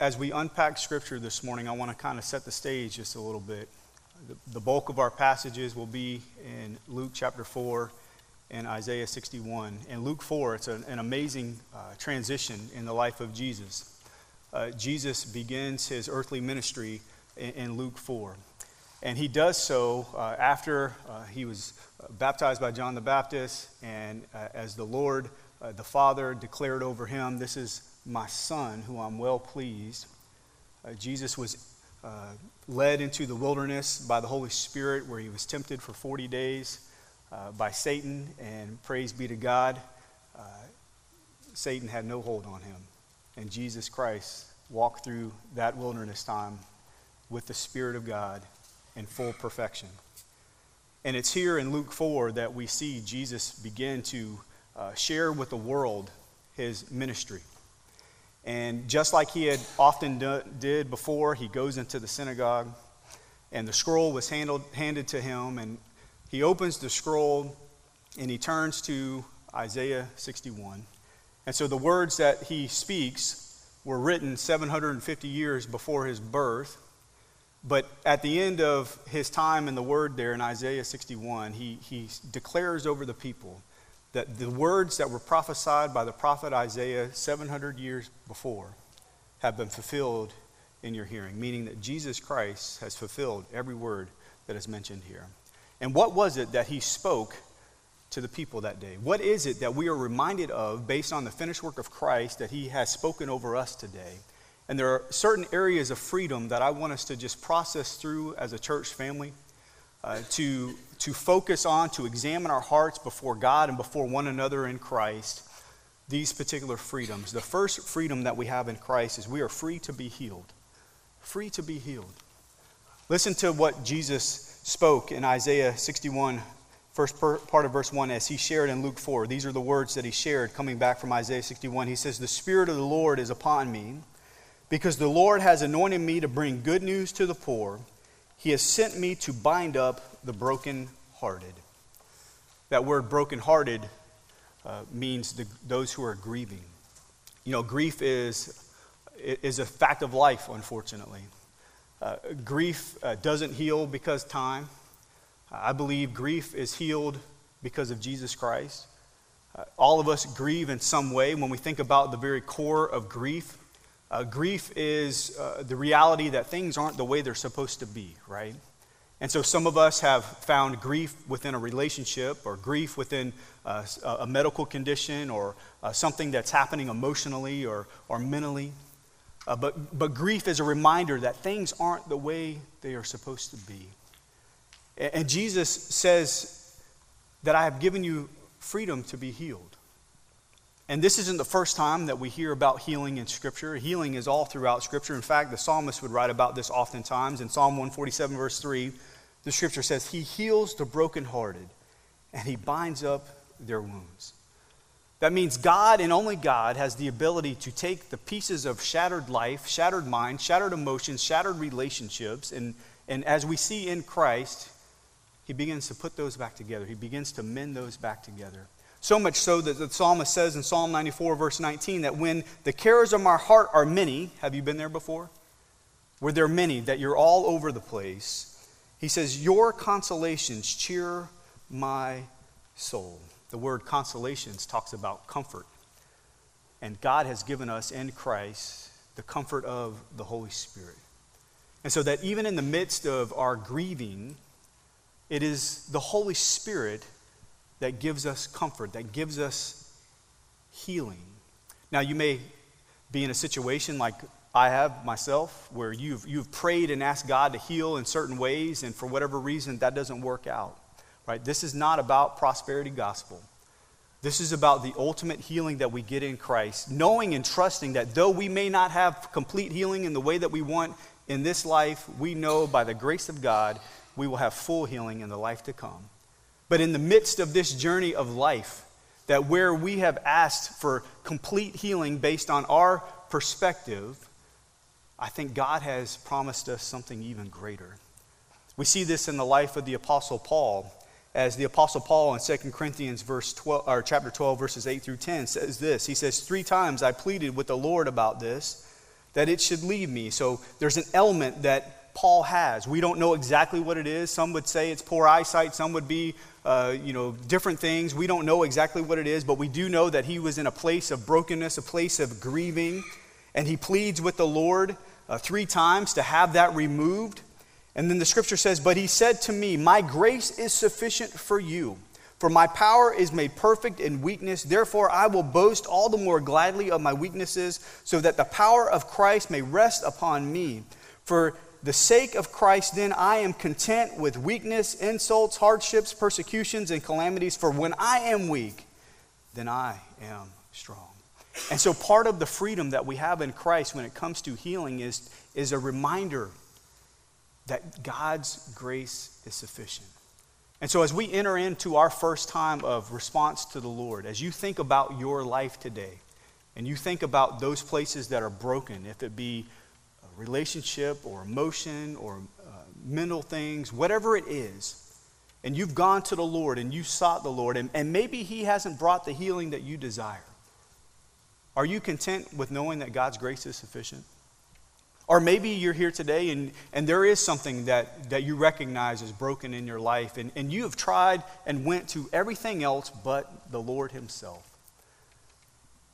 as we unpack Scripture this morning, I want to kind of set the stage just a little bit. The, the bulk of our passages will be in Luke chapter 4 and Isaiah 61. In Luke 4, it's an, an amazing uh, transition in the life of Jesus. Uh, Jesus begins his earthly ministry in, in, Luke 4. And he does so uh, after uh, he was uh, baptized by John the Baptist, and uh, as the Lord, the Father, declared over him, This is my Son, who I'm well pleased. Jesus was led into the wilderness by the Holy Spirit, where he was tempted for 40 days uh, by Satan, and praise be to God, uh, Satan had no hold on him. And Jesus Christ walked through that wilderness time with the Spirit of God in full perfection. And it's here in Luke 4 that we see Jesus begin to uh, share with the world his ministry. And just like he had often do, did before, he goes into the synagogue, and the scroll was handled, handed to him, and he opens the scroll and he turns to Isaiah 61. And so the words that he speaks were written 750 years before his birth. But at the end of his time in the word there in Isaiah 61, he, he declares over the people that the words that were prophesied by the prophet Isaiah 700 years before have been fulfilled in your hearing, meaning that Jesus Christ has fulfilled every word that is mentioned here. And what was it that he spoke to the people that day? What is it that we are reminded of based on the finished work of Christ that he has spoken over us today? And there are certain areas of freedom that I want us to just process through as a church family, uh, to, to focus on, to examine our hearts before God and before one another in Christ, these particular freedoms. The first freedom that we have in Christ is we are free to be healed. Free to be healed. Listen to what Jesus spoke in Isaiah 61, first part of verse 1, as he shared in Luke 4. These are the words that he shared coming back from Isaiah 61. He says, The Spirit of the Lord is upon me, because the Lord has anointed me to bring good news to the poor. He has sent me to bind up the brokenhearted. That word brokenhearted uh, means the, those who are grieving. You know, grief is, is a fact of life, unfortunately. Uh, grief uh, doesn't heal because time. I believe grief is healed because of Jesus Christ. Uh, all of us grieve in some way. When we think about the very core of grief, uh, grief is uh, the reality that things aren't the way they're supposed to be, right? And so some of us have found grief within a relationship or grief within uh, a medical condition or something that's happening emotionally or, or mentally. Uh, but, but grief is a reminder that things aren't the way they are supposed to be. And, and Jesus says that I have given you freedom to be healed. And this isn't the first time that we hear about healing in Scripture. Healing is all throughout Scripture. In fact, the psalmist would write about this oftentimes. In Psalm 147, verse 3, the Scripture says, He heals the brokenhearted and He binds up their wounds. That means God and only God has the ability to take the pieces of shattered life, shattered mind, shattered emotions, shattered relationships, and, and as we see in Christ, he begins to put those back together. He begins to mend those back together. So much so that the psalmist says in Psalm 94, verse 19, that when the cares of my heart are many, have you been there before? Where there are many, that you're all over the place. He says, Your consolations cheer my soul. The word consolations talks about comfort. And God has given us in Christ the comfort of the Holy Spirit. And so that even in the midst of our grieving, it is the Holy Spirit that gives us comfort, that gives us healing. Now, you may be in a situation like I have myself, where you've, you've prayed and asked God to heal in certain ways, and for whatever reason, that doesn't work out. Right? This is not about prosperity gospel. This is about the ultimate healing that we get in Christ, knowing and trusting that though we may not have complete healing in the way that we want in this life, we know by the grace of God we will have full healing in the life to come. But in the midst of this journey of life, that where we have asked for complete healing based on our perspective, I think God has promised us something even greater. We see this in the life of the Apostle Paul, as the Apostle Paul in 2 Corinthians verse 12, or chapter 12, verses 8 through 10 says this. He says, Three times I pleaded with the Lord about this, that it should leave me. So there's an element that Paul has. We don't know exactly what it is. Some would say it's poor eyesight, some would be, uh, you know, different things. We don't know exactly what it is, but we do know that he was in a place of brokenness, a place of grieving, and he pleads with the Lord uh, three times to have that removed. And then the scripture says, But he said to me, My grace is sufficient for you. For my power is made perfect in weakness. Therefore, I will boast all the more gladly of my weaknesses, so that the power of Christ may rest upon me. For the sake of Christ, then, I am content with weakness, insults, hardships, persecutions, and calamities. For when I am weak, then I am strong. And so, part of the freedom that we have in Christ when it comes to healing is, is a reminder that God's grace is sufficient. And so, as we enter into our first time of response to the Lord, as you think about your life today, and you think about those places that are broken, if it be relationship or emotion or uh, mental things, whatever it is, and you've gone to the Lord and you sought the Lord, and, and maybe He hasn't brought the healing that you desire, are you content with knowing that God's grace is sufficient? Or maybe you're here today and, and there is something that, that you recognize is broken in your life, and, and you have tried and went to everything else but the Lord Himself.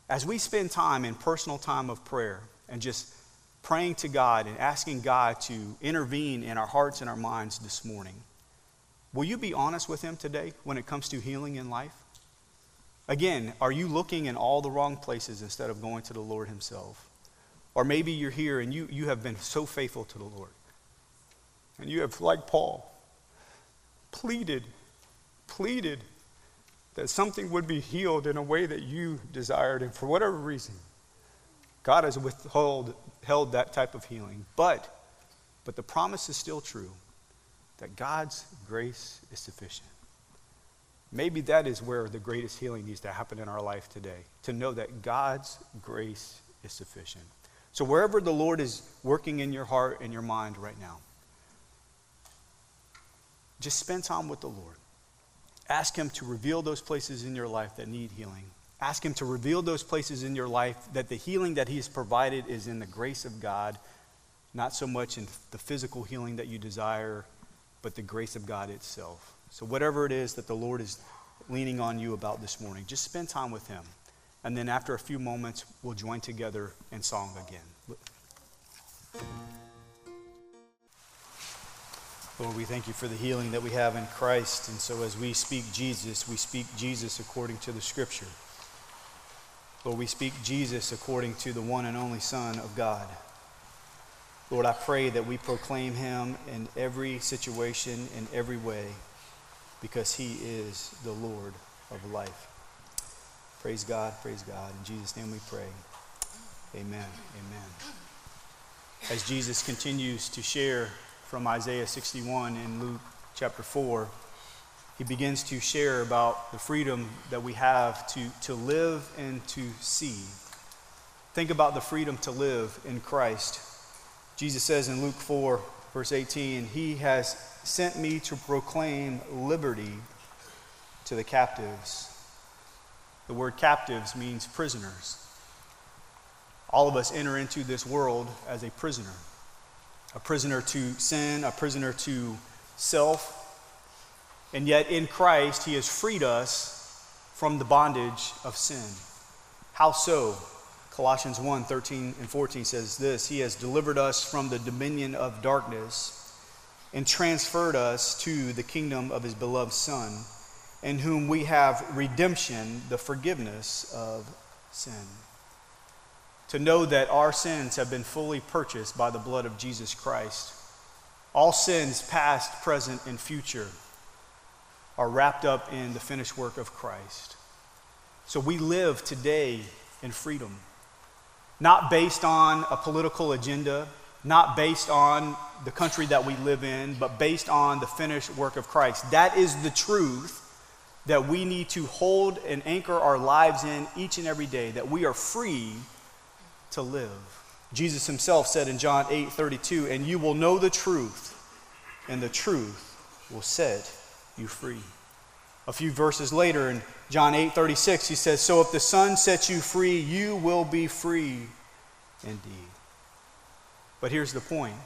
As we spend time in personal time of prayer and just praying to God and asking God to intervene in our hearts and our minds this morning, will you be honest with Him today when it comes to healing in life? Again, are you looking in all the wrong places instead of going to the Lord Himself? Or maybe you're here and you, you have been so faithful to the Lord. And you have, like Paul, pleaded, pleaded that something would be healed in a way that you desired. And for whatever reason, God has withheld held that type of healing. But, but the promise is still true that God's grace is sufficient. Maybe that is where the greatest healing needs to happen in our life today to know that God's grace is sufficient. So, wherever the Lord is working in your heart and your mind right now, just spend time with the Lord. Ask Him to reveal those places in your life that need healing. Ask Him to reveal those places in your life that the healing that He has provided is in the grace of God, not so much in the physical healing that you desire, but the grace of God itself. So, whatever it is that the Lord is leaning on you about this morning, just spend time with Him. And then after a few moments, we'll join together in song again. Lord, we thank you for the healing that we have in Christ. And so as we speak Jesus, we speak Jesus according to the Scripture. Lord, we speak Jesus according to the one and only Son of God. Lord, I pray that we proclaim him in every situation, in every way, because he is the Lord of life. Praise God, praise God. In Jesus' name we pray. Amen, amen. As Jesus continues to share from Isaiah 61 in Luke chapter 4, he begins to share about the freedom that we have to, to live and to see. Think about the freedom to live in Christ. Jesus says in Luke 4, verse 18, He has sent me to proclaim liberty to the captives the word captives means prisoners. All of us enter into this world as a prisoner a prisoner to sin, a prisoner to self. And yet in Christ, He has freed us from the bondage of sin. How so? Colossians 1 13 and 14 says this He has delivered us from the dominion of darkness and transferred us to the kingdom of His beloved Son in whom we have redemption, the forgiveness of sin. To know that our sins have been fully purchased by the blood of Jesus Christ. All sins, past, present, and future, are wrapped up in the finished work of Christ. So we live today in freedom, not based on a political agenda, not based on the country that we live in, but based on the finished work of Christ. That is the truth that we need to hold and anchor our lives in each and every day, that we are free to live. Jesus himself said in John 8 32, and you will know the truth, and the truth will set you free. A few verses later in John 8 36, he says, So if the Son sets you free, you will be free indeed. But here's the point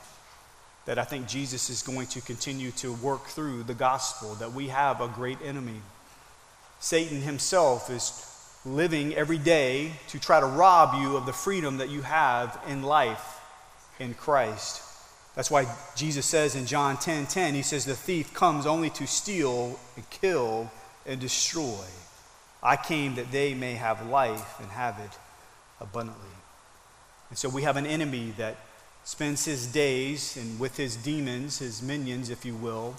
that I think Jesus is going to continue to work through the gospel that we have a great enemy. Satan himself is living every day to try to rob you of the freedom that you have in life in Christ. That's why Jesus says in John 10 10, he says, The thief comes only to steal and kill and destroy. I came that they may have life and have it abundantly. And so we have an enemy that spends his days and with his demons, his minions, if you will,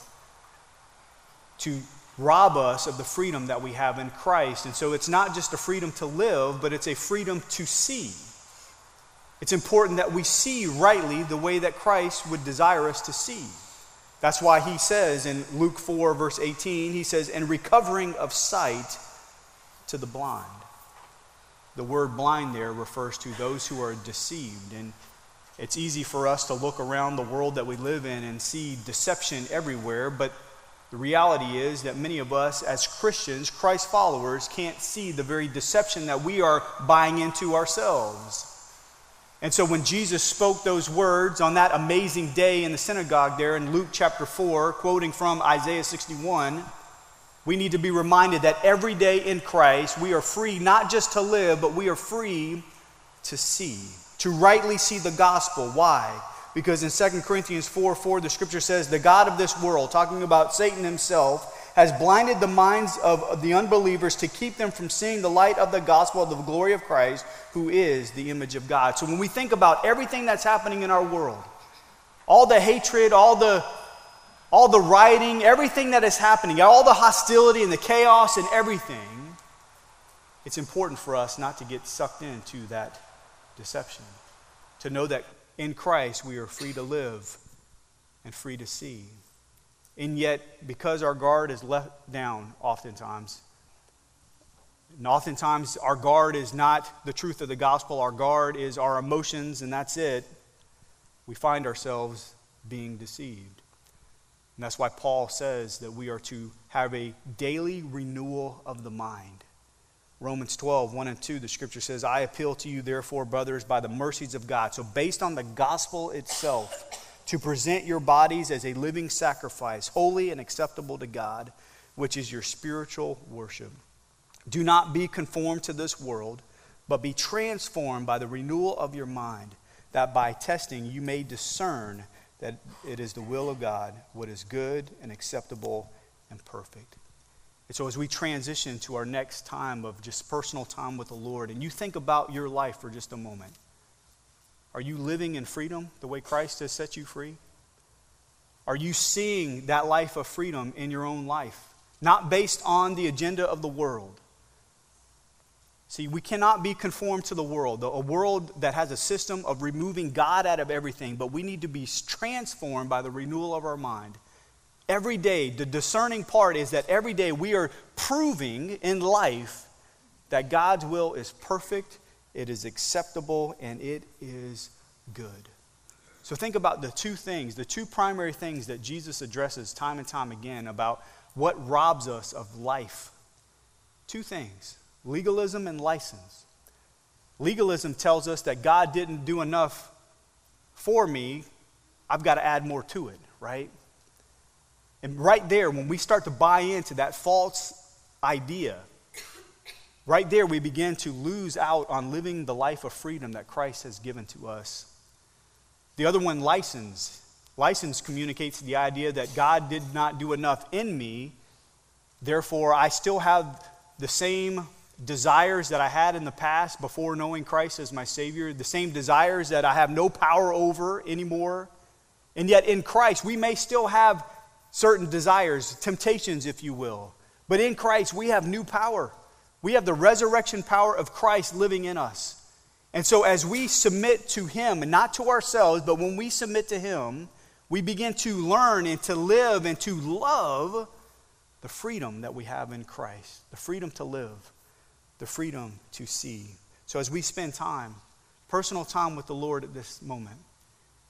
to rob us of the freedom that we have in Christ. And so it's not just a freedom to live, but it's a freedom to see. It's important that we see rightly the way that Christ would desire us to see. That's why he says in Luke 4, verse 18, he says, and recovering of sight to the blind. The word blind there refers to those who are deceived. And it's easy for us to look around the world that we live in and see deception everywhere, but the reality is that many of us, as Christians, Christ followers, can't see the very deception that we are buying into ourselves. And so when Jesus spoke those words on that amazing day in the synagogue there in Luke chapter 4, quoting from Isaiah 61, we need to be reminded that every day in Christ we are free not just to live, but we are free to see, to rightly see the gospel. Why? Because in 2 Corinthians 4 4, the scripture says, The God of this world, talking about Satan himself, has blinded the minds of the unbelievers to keep them from seeing the light of the gospel of the glory of Christ, who is the image of God. So when we think about everything that's happening in our world, all the hatred, all the all the rioting, everything that is happening, all the hostility and the chaos and everything, it's important for us not to get sucked into that deception. To know that in Christ, we are free to live and free to see. And yet, because our guard is let down oftentimes, and oftentimes our guard is not the truth of the gospel, our guard is our emotions, and that's it, we find ourselves being deceived. And that's why Paul says that we are to have a daily renewal of the mind. Romans 12, 1 and 2, the scripture says, I appeal to you, therefore, brothers, by the mercies of God. So, based on the gospel itself, to present your bodies as a living sacrifice, holy and acceptable to God, which is your spiritual worship. Do not be conformed to this world, but be transformed by the renewal of your mind, that by testing you may discern that it is the will of God, what is good and acceptable and perfect. And so, as we transition to our next time of just personal time with the Lord, and you think about your life for just a moment, are you living in freedom the way Christ has set you free? Are you seeing that life of freedom in your own life? Not based on the agenda of the world. See, we cannot be conformed to the world, a world that has a system of removing God out of everything, but we need to be transformed by the renewal of our mind Every day, the discerning part is that every day we are proving in life that God's will is perfect, it is acceptable, and it is good. So think about the two things, the two primary things that Jesus addresses time and time again about what robs us of life. Two things legalism and license. Legalism tells us that God didn't do enough for me, I've got to add more to it, right? And right there, when we start to buy into that false idea, right there we begin to lose out on living the life of freedom that Christ has given to us. The other one, license. License communicates the idea that God did not do enough in me, therefore, I still have the same desires that I had in the past before knowing Christ as my Savior, the same desires that I have no power over anymore. And yet, in Christ, we may still have certain desires, temptations, if you will. But in Christ, we have new power. We have the resurrection power of Christ living in us. And so, as we submit to Him, and not to ourselves, but when we submit to Him, we begin to learn and to live and to love the freedom that we have in Christ the freedom to live, the freedom to see. So, as we spend time, personal time with the Lord at this moment,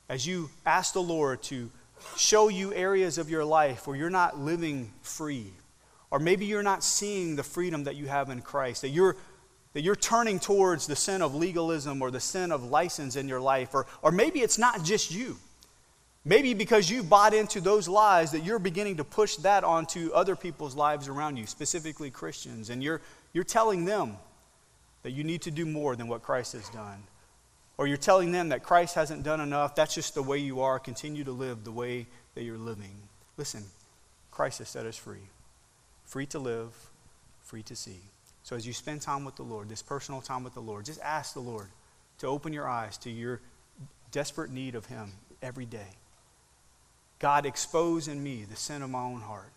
as you ask the Lord to show you areas of your life where you're not living free. Or maybe you're not seeing the freedom that you have in Christ, that you're that you're turning towards the sin of legalism or the sin of license in your life, or, or maybe it's not just you. Maybe because you bought into those lies that you're beginning to push that onto other people's lives around you, specifically Christians, and you're, you're telling them that you need to do more than what Christ has done. Or you're telling them that Christ hasn't done enough, that's just the way you are, continue to live the way that you're living. Listen, Christ has set us free. Free to live, free to see. So as you spend time with the Lord, this personal time with the Lord, just ask the Lord to open your eyes to your desperate need of Him every day. God, expose in me the sin of my own heart.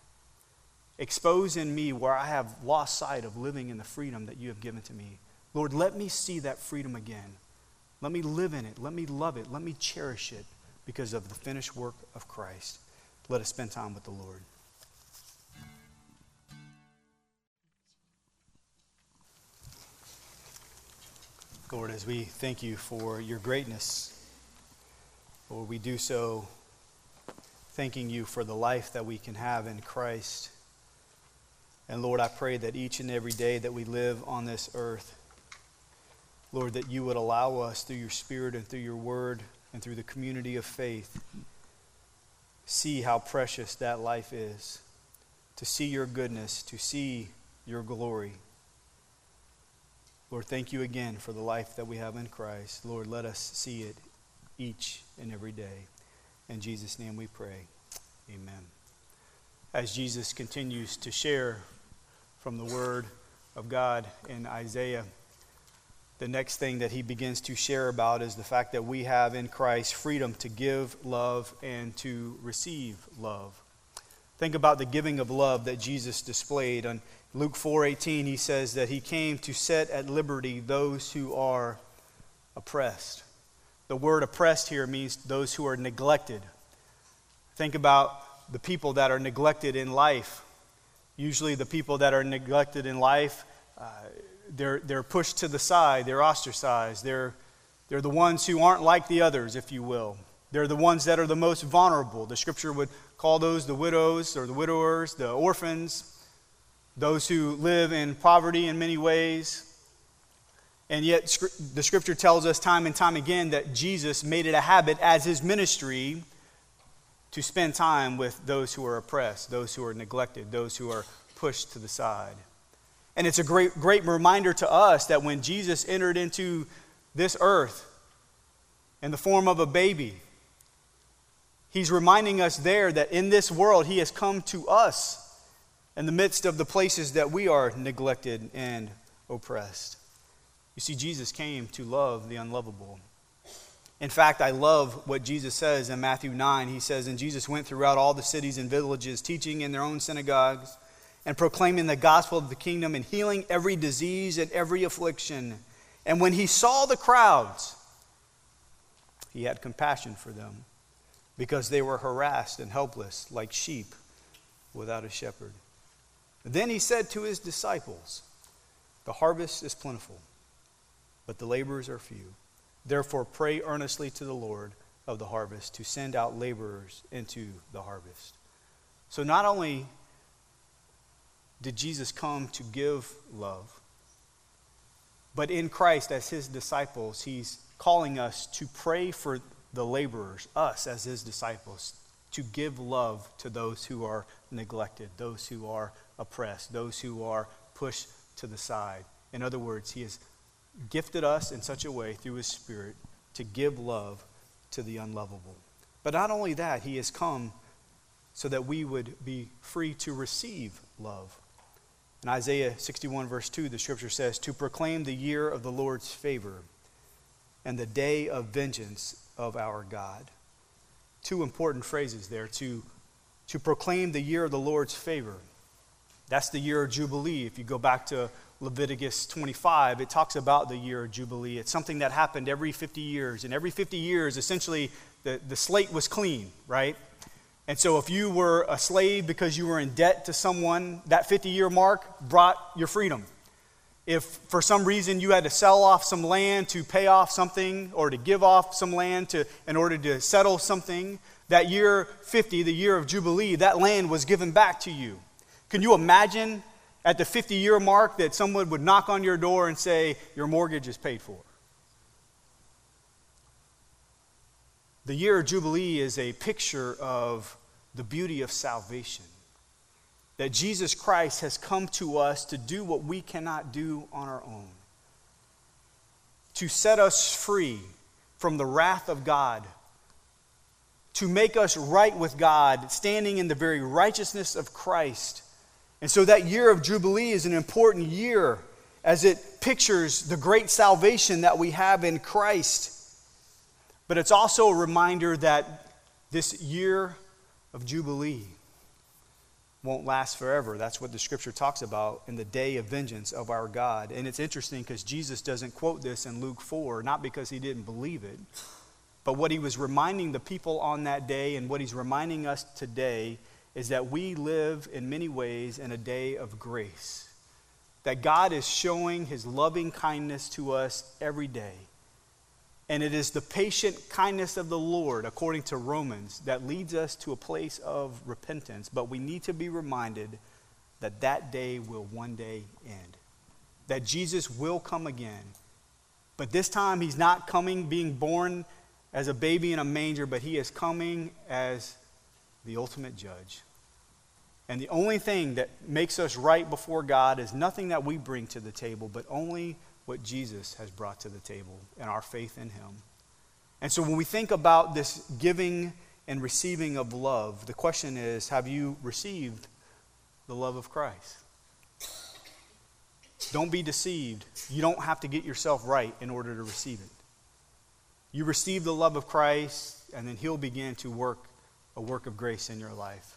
Expose in me where I have lost sight of living in the freedom that you have given to me. Lord, let me see that freedom again. Let me live in it. Let me love it. Let me cherish it because of the finished work of Christ. Let us spend time with the Lord. Lord, as we thank you for your greatness, Lord, we do so thanking you for the life that we can have in Christ. And Lord, I pray that each and every day that we live on this earth, Lord, that you would allow us through your Spirit and through your word and through the community of faith, see how precious that life is, to see your goodness, to see your glory. Lord, thank you again for the life that we have in Christ. Lord, let us see it each and every day. In Jesus' name we pray. Amen. As Jesus continues to share from the Word of God in Isaiah, the next thing that he begins to share about is the fact that we have in Christ freedom to give love and to receive love. Think about the giving of love that Jesus displayed on Luke 4:18 he says that he came to set at liberty those who are oppressed. The word oppressed here means those who are neglected. Think about the people that are neglected in life. Usually the people that are neglected in life uh, they're, they're pushed to the side, they're ostracized, they're, they're the ones who aren't like the others, if you will. They're the ones that are the most vulnerable. The scripture would call those the widows or the widowers, the orphans, those who live in poverty in many ways. And yet, the scripture tells us time and time again that Jesus made it a habit as his ministry to spend time with those who are oppressed, those who are neglected, those who are pushed to the side. And it's a great, great reminder to us that when Jesus entered into this earth in the form of a baby, he's reminding us there that in this world, he has come to us in the midst of the places that we are neglected and oppressed. You see, Jesus came to love the unlovable. In fact, I love what Jesus says in Matthew 9. He says, And Jesus went throughout all the cities and villages, teaching in their own synagogues and proclaiming the gospel of the kingdom and healing every disease and every affliction. And when he saw the crowds, he had compassion for them because they were harassed and helpless like sheep without a shepherd. Then he said to his disciples, The harvest is plentiful, but the laborers are few. Therefore, pray earnestly to the Lord of the harvest to send out laborers into the harvest. So, not only did Jesus come to give love, but in Christ, as his disciples, he's calling us to pray for the laborers, us as his disciples, to give love to those who are neglected, those who are oppressed, those who are pushed to the side. In other words, He has gifted us in such a way through His Spirit to give love to the unlovable. But not only that, He has come so that we would be free to receive love. In Isaiah 61, verse 2, the scripture says, To proclaim the year of the Lord's favor and the day of vengeance of our God. Two important phrases there to, to proclaim the year of the Lord's favor. That's the year of Jubilee. If you go back to Leviticus 25, it talks about the year of Jubilee. It's something that happened every 50 years. And every 50 years, essentially, the, the slate was clean, right? And so if you were a slave because you were in debt to someone, that 50 year mark brought your freedom. If for some reason you had to sell off some land to pay off something or to give off some land to, in order to settle something, that year 50, the year of Jubilee, that land was given back to you. Can you imagine At the 50 year mark, that someone would knock on your door and say, Your mortgage is paid for. The year of Jubilee is a picture of the beauty of salvation. That Jesus Christ has come to us to do what we cannot do on our own, to set us free from the wrath of God, to make us right with God, standing in the very righteousness of Christ. And so that year of Jubilee is an important year as it pictures the great salvation that we have in Christ. But it's also a reminder that this year of Jubilee won't last forever. That's what the scripture talks about in the day of vengeance of our God. And it's interesting because Jesus doesn't quote this in Luke 4, not because he didn't believe it, but what he was reminding the people on that day and what he's reminding us today is that we live in many ways in a day of grace. That God is showing his loving kindness to us every day. And it is the patient kindness of the Lord, according to Romans, that leads us to a place of repentance. But we need to be reminded that that day will one day end, that Jesus will come again. But this time, he's not coming being born as a baby in a manger, but he is coming as the ultimate judge. And the only thing that makes us right before God is nothing that we bring to the table, but only what Jesus has brought to the table and our faith in him. And so when we think about this giving and receiving of love, the question is have you received the love of Christ? Don't be deceived. You don't have to get yourself right in order to receive it. You receive the love of Christ, and then He'll begin to work a work of grace in your life.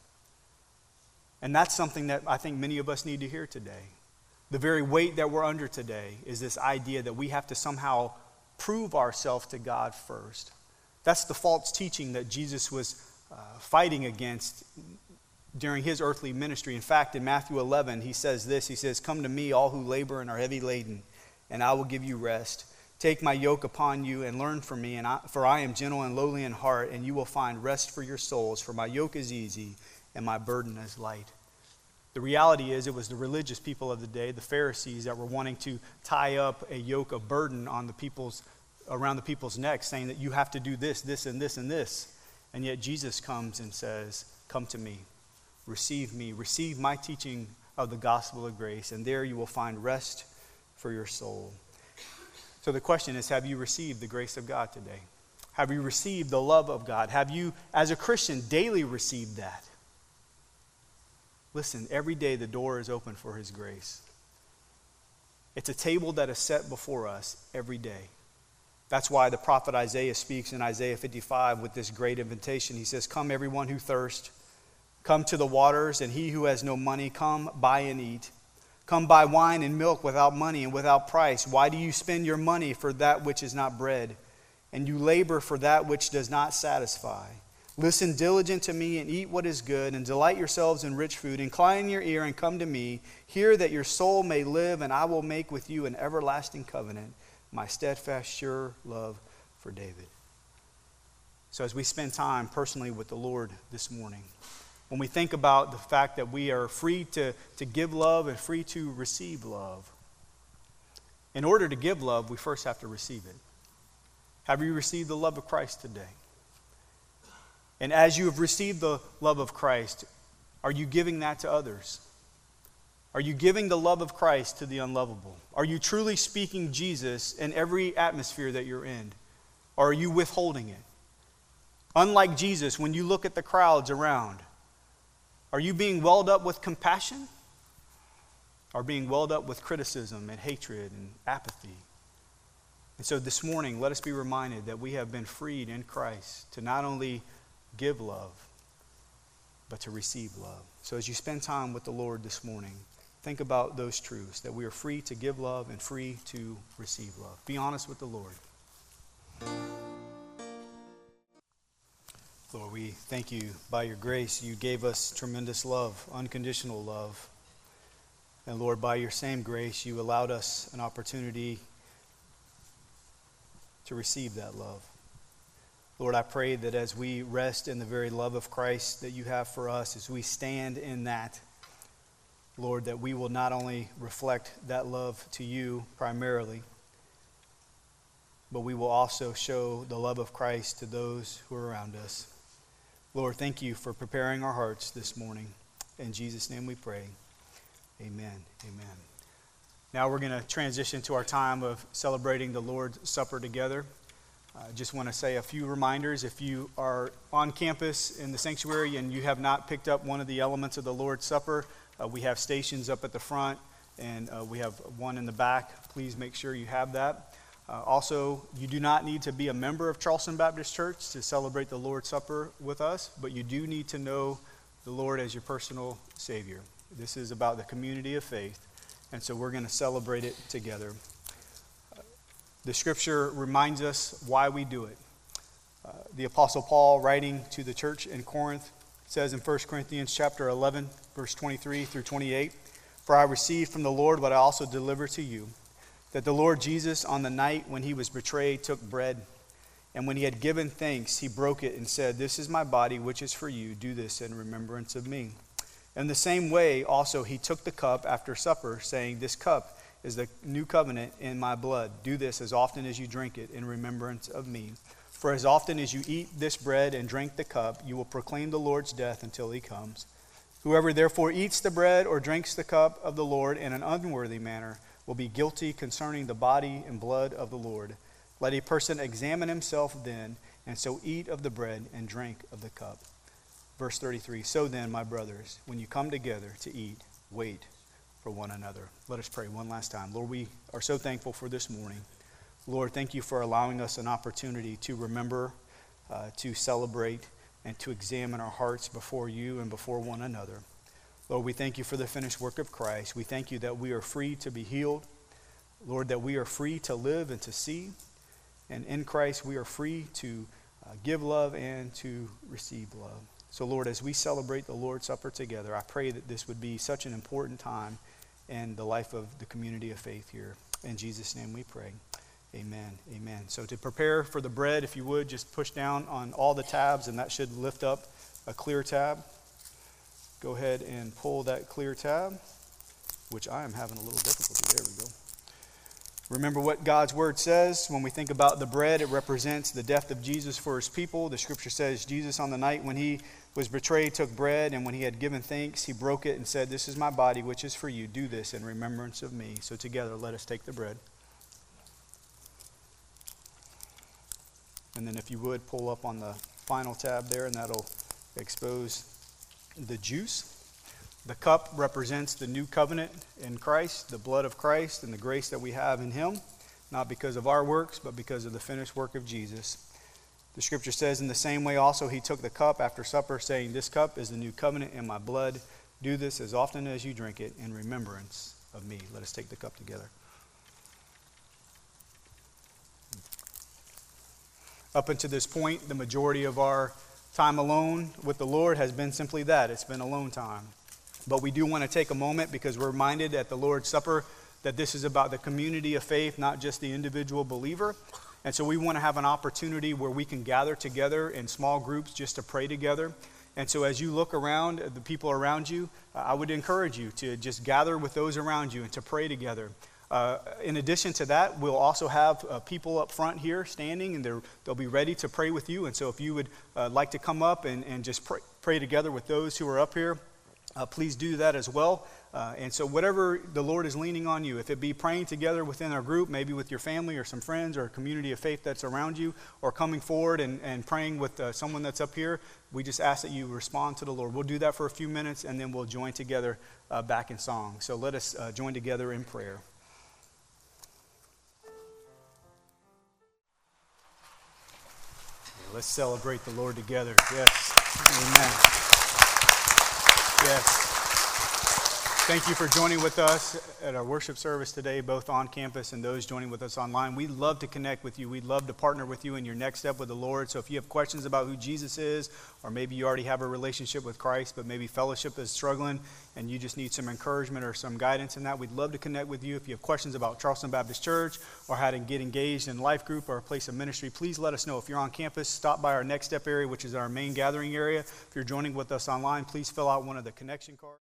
And that's something that I think many of us need to hear today. The very weight that we're under today is this idea that we have to somehow prove ourselves to God first. That's the false teaching that Jesus was uh, fighting against during his earthly ministry. In fact, in Matthew 11, he says this He says, Come to me, all who labor and are heavy laden, and I will give you rest. Take my yoke upon you and learn from me, and I, for I am gentle and lowly in heart, and you will find rest for your souls. For my yoke is easy and my burden is light. The reality is, it was the religious people of the day, the Pharisees, that were wanting to tie up a yoke of burden on the people's, around the people's necks, saying that you have to do this, this, and this, and this. And yet Jesus comes and says, Come to me, receive me, receive my teaching of the gospel of grace, and there you will find rest for your soul. So the question is Have you received the grace of God today? Have you received the love of God? Have you, as a Christian, daily received that? Listen, every day the door is open for His grace. It's a table that is set before us every day. That's why the prophet Isaiah speaks in Isaiah 55 with this great invitation. He says, Come, everyone who thirsts, come to the waters, and he who has no money, come buy and eat. Come buy wine and milk without money and without price. Why do you spend your money for that which is not bread, and you labor for that which does not satisfy? Listen diligent to me and eat what is good, and delight yourselves in rich food. Incline your ear and come to me. Hear that your soul may live, and I will make with you an everlasting covenant, my steadfast, sure love for David. So, as we spend time personally with the Lord this morning, when we think about the fact that we are free to, to give love and free to receive love, in order to give love, we first have to receive it. Have you received the love of Christ today? And as you have received the love of Christ, are you giving that to others? Are you giving the love of Christ to the unlovable? Are you truly speaking Jesus in every atmosphere that you're in? Or are you withholding it? Unlike Jesus, when you look at the crowds around, are you being welled up with compassion? Or being welled up with criticism and hatred and apathy? And so this morning, let us be reminded that we have been freed in Christ to not only give love, but to receive love. So as you spend time with the Lord this morning, think about those truths that we are free to give love and free to receive love. Be honest with the Lord. Lord, we thank you by your grace. You gave us tremendous love, unconditional love. And Lord, by your same grace, you allowed us an opportunity to receive that love. Lord, I pray that as we rest in the very love of Christ that you have for us, as we stand in that, Lord, that we will not only reflect that love to you primarily, but we will also show the love of Christ to those who are around us. Lord, thank you for preparing our hearts this morning. In Jesus' name we pray. Amen. Amen. Now we're going to transition to our time of celebrating the Lord's Supper together. I just want to say a few reminders. If you are on campus in the sanctuary and you have not picked up one of the elements of the Lord's Supper, uh, we have stations up at the front and uh, we have one in the back. Please make sure you have that. Uh, also, you do not need to be a member of Charleston Baptist Church to celebrate the Lord's Supper with us, but you do need to know the Lord as your personal Savior. This is about the community of faith, and so we're going to celebrate it together. The scripture reminds us why we do it. Uh, the apostle Paul writing to the church in Corinth says in 1 Corinthians chapter 11 verse 23 through 28, "For I received from the Lord what I also delivered to you, that the Lord Jesus on the night when he was betrayed took bread, and when he had given thanks, he broke it and said, "This is my body which is for you. Do this in remembrance of me." In the same way also he took the cup after supper, saying, "This cup is the new covenant in my blood. Do this as often as you drink it in remembrance of me. For as often as you eat this bread and drink the cup, you will proclaim the Lord's death until he comes. Whoever therefore eats the bread or drinks the cup of the Lord in an unworthy manner will be guilty concerning the body and blood of the Lord. Let a person examine himself then, and so eat of the bread and drink of the cup. Verse 33 So then, my brothers, when you come together to eat, wait for one another. Let us pray one last time. Lord, we are so thankful for this morning. Lord, thank you for allowing us an opportunity to remember, uh, to celebrate, and to examine our hearts before you and before one another. Lord, we thank you for the finished work of Christ. We thank you that we are free to be healed. Lord, that we are free to live and to see. And in Christ, we are free to uh, give love and to receive love. So, Lord, as we celebrate the Lord's Supper together, I pray that this would be such an important time and the life of the community of faith here. In Jesus' name we pray. Amen. Amen. So to prepare for the bread, if you would, just push down on all the tabs, and that should lift up a clear tab. Go ahead and pull that clear tab, which I am having a little difficulty. There we go. Remember what God's word says. When we think about the bread, it represents the death of Jesus for his people. The scripture says Jesus, on the night when he was betrayed, took bread, and when he had given thanks, he broke it and said, This is my body, which is for you. Do this in remembrance of me. So together, let us take the bread. And then, if you would, pull up on the final tab there, and that'll expose the juice. The cup represents the new covenant in Christ, the blood of Christ, and the grace that we have in Him, not because of our works, but because of the finished work of Jesus. The scripture says, In the same way also, He took the cup after supper, saying, This cup is the new covenant in my blood. Do this as often as you drink it in remembrance of me. Let us take the cup together. Up until this point, the majority of our time alone with the Lord has been simply that it's been alone time. But we do want to take a moment because we're reminded at the Lord's Supper that this is about the community of faith, not just the individual believer. And so we want to have an opportunity where we can gather together in small groups just to pray together. And so as you look around, the people around you, I would encourage you to just gather with those around you and to pray together. Uh, in addition to that, we'll also have uh, people up front here standing, and they'll be ready to pray with you. And so, if you would uh, like to come up and, and just pray, pray together with those who are up here, uh, please do that as well. Uh, and so, whatever the Lord is leaning on you, if it be praying together within our group, maybe with your family or some friends or a community of faith that's around you, or coming forward and, and praying with uh, someone that's up here, we just ask that you respond to the Lord. We'll do that for a few minutes and then we'll join together uh, back in song. So, let us uh, join together in prayer. Let's celebrate the Lord together. Yes. Amen. Yes. Thank you for joining with us at our worship service today, both on campus and those joining with us online. We'd love to connect with you. We'd love to partner with you in your next step with the Lord. So if you have questions about who Jesus is, or maybe you already have a relationship with Christ, but maybe fellowship is struggling and you just need some encouragement or some guidance in that, we'd love to connect with you. If you have questions about Charleston Baptist Church or how to get engaged in life group or a place of ministry, please let us know. If you're on campus, stop by our next step area, which is our main gathering area. If you're joining with us online, please fill out one of the connection cards.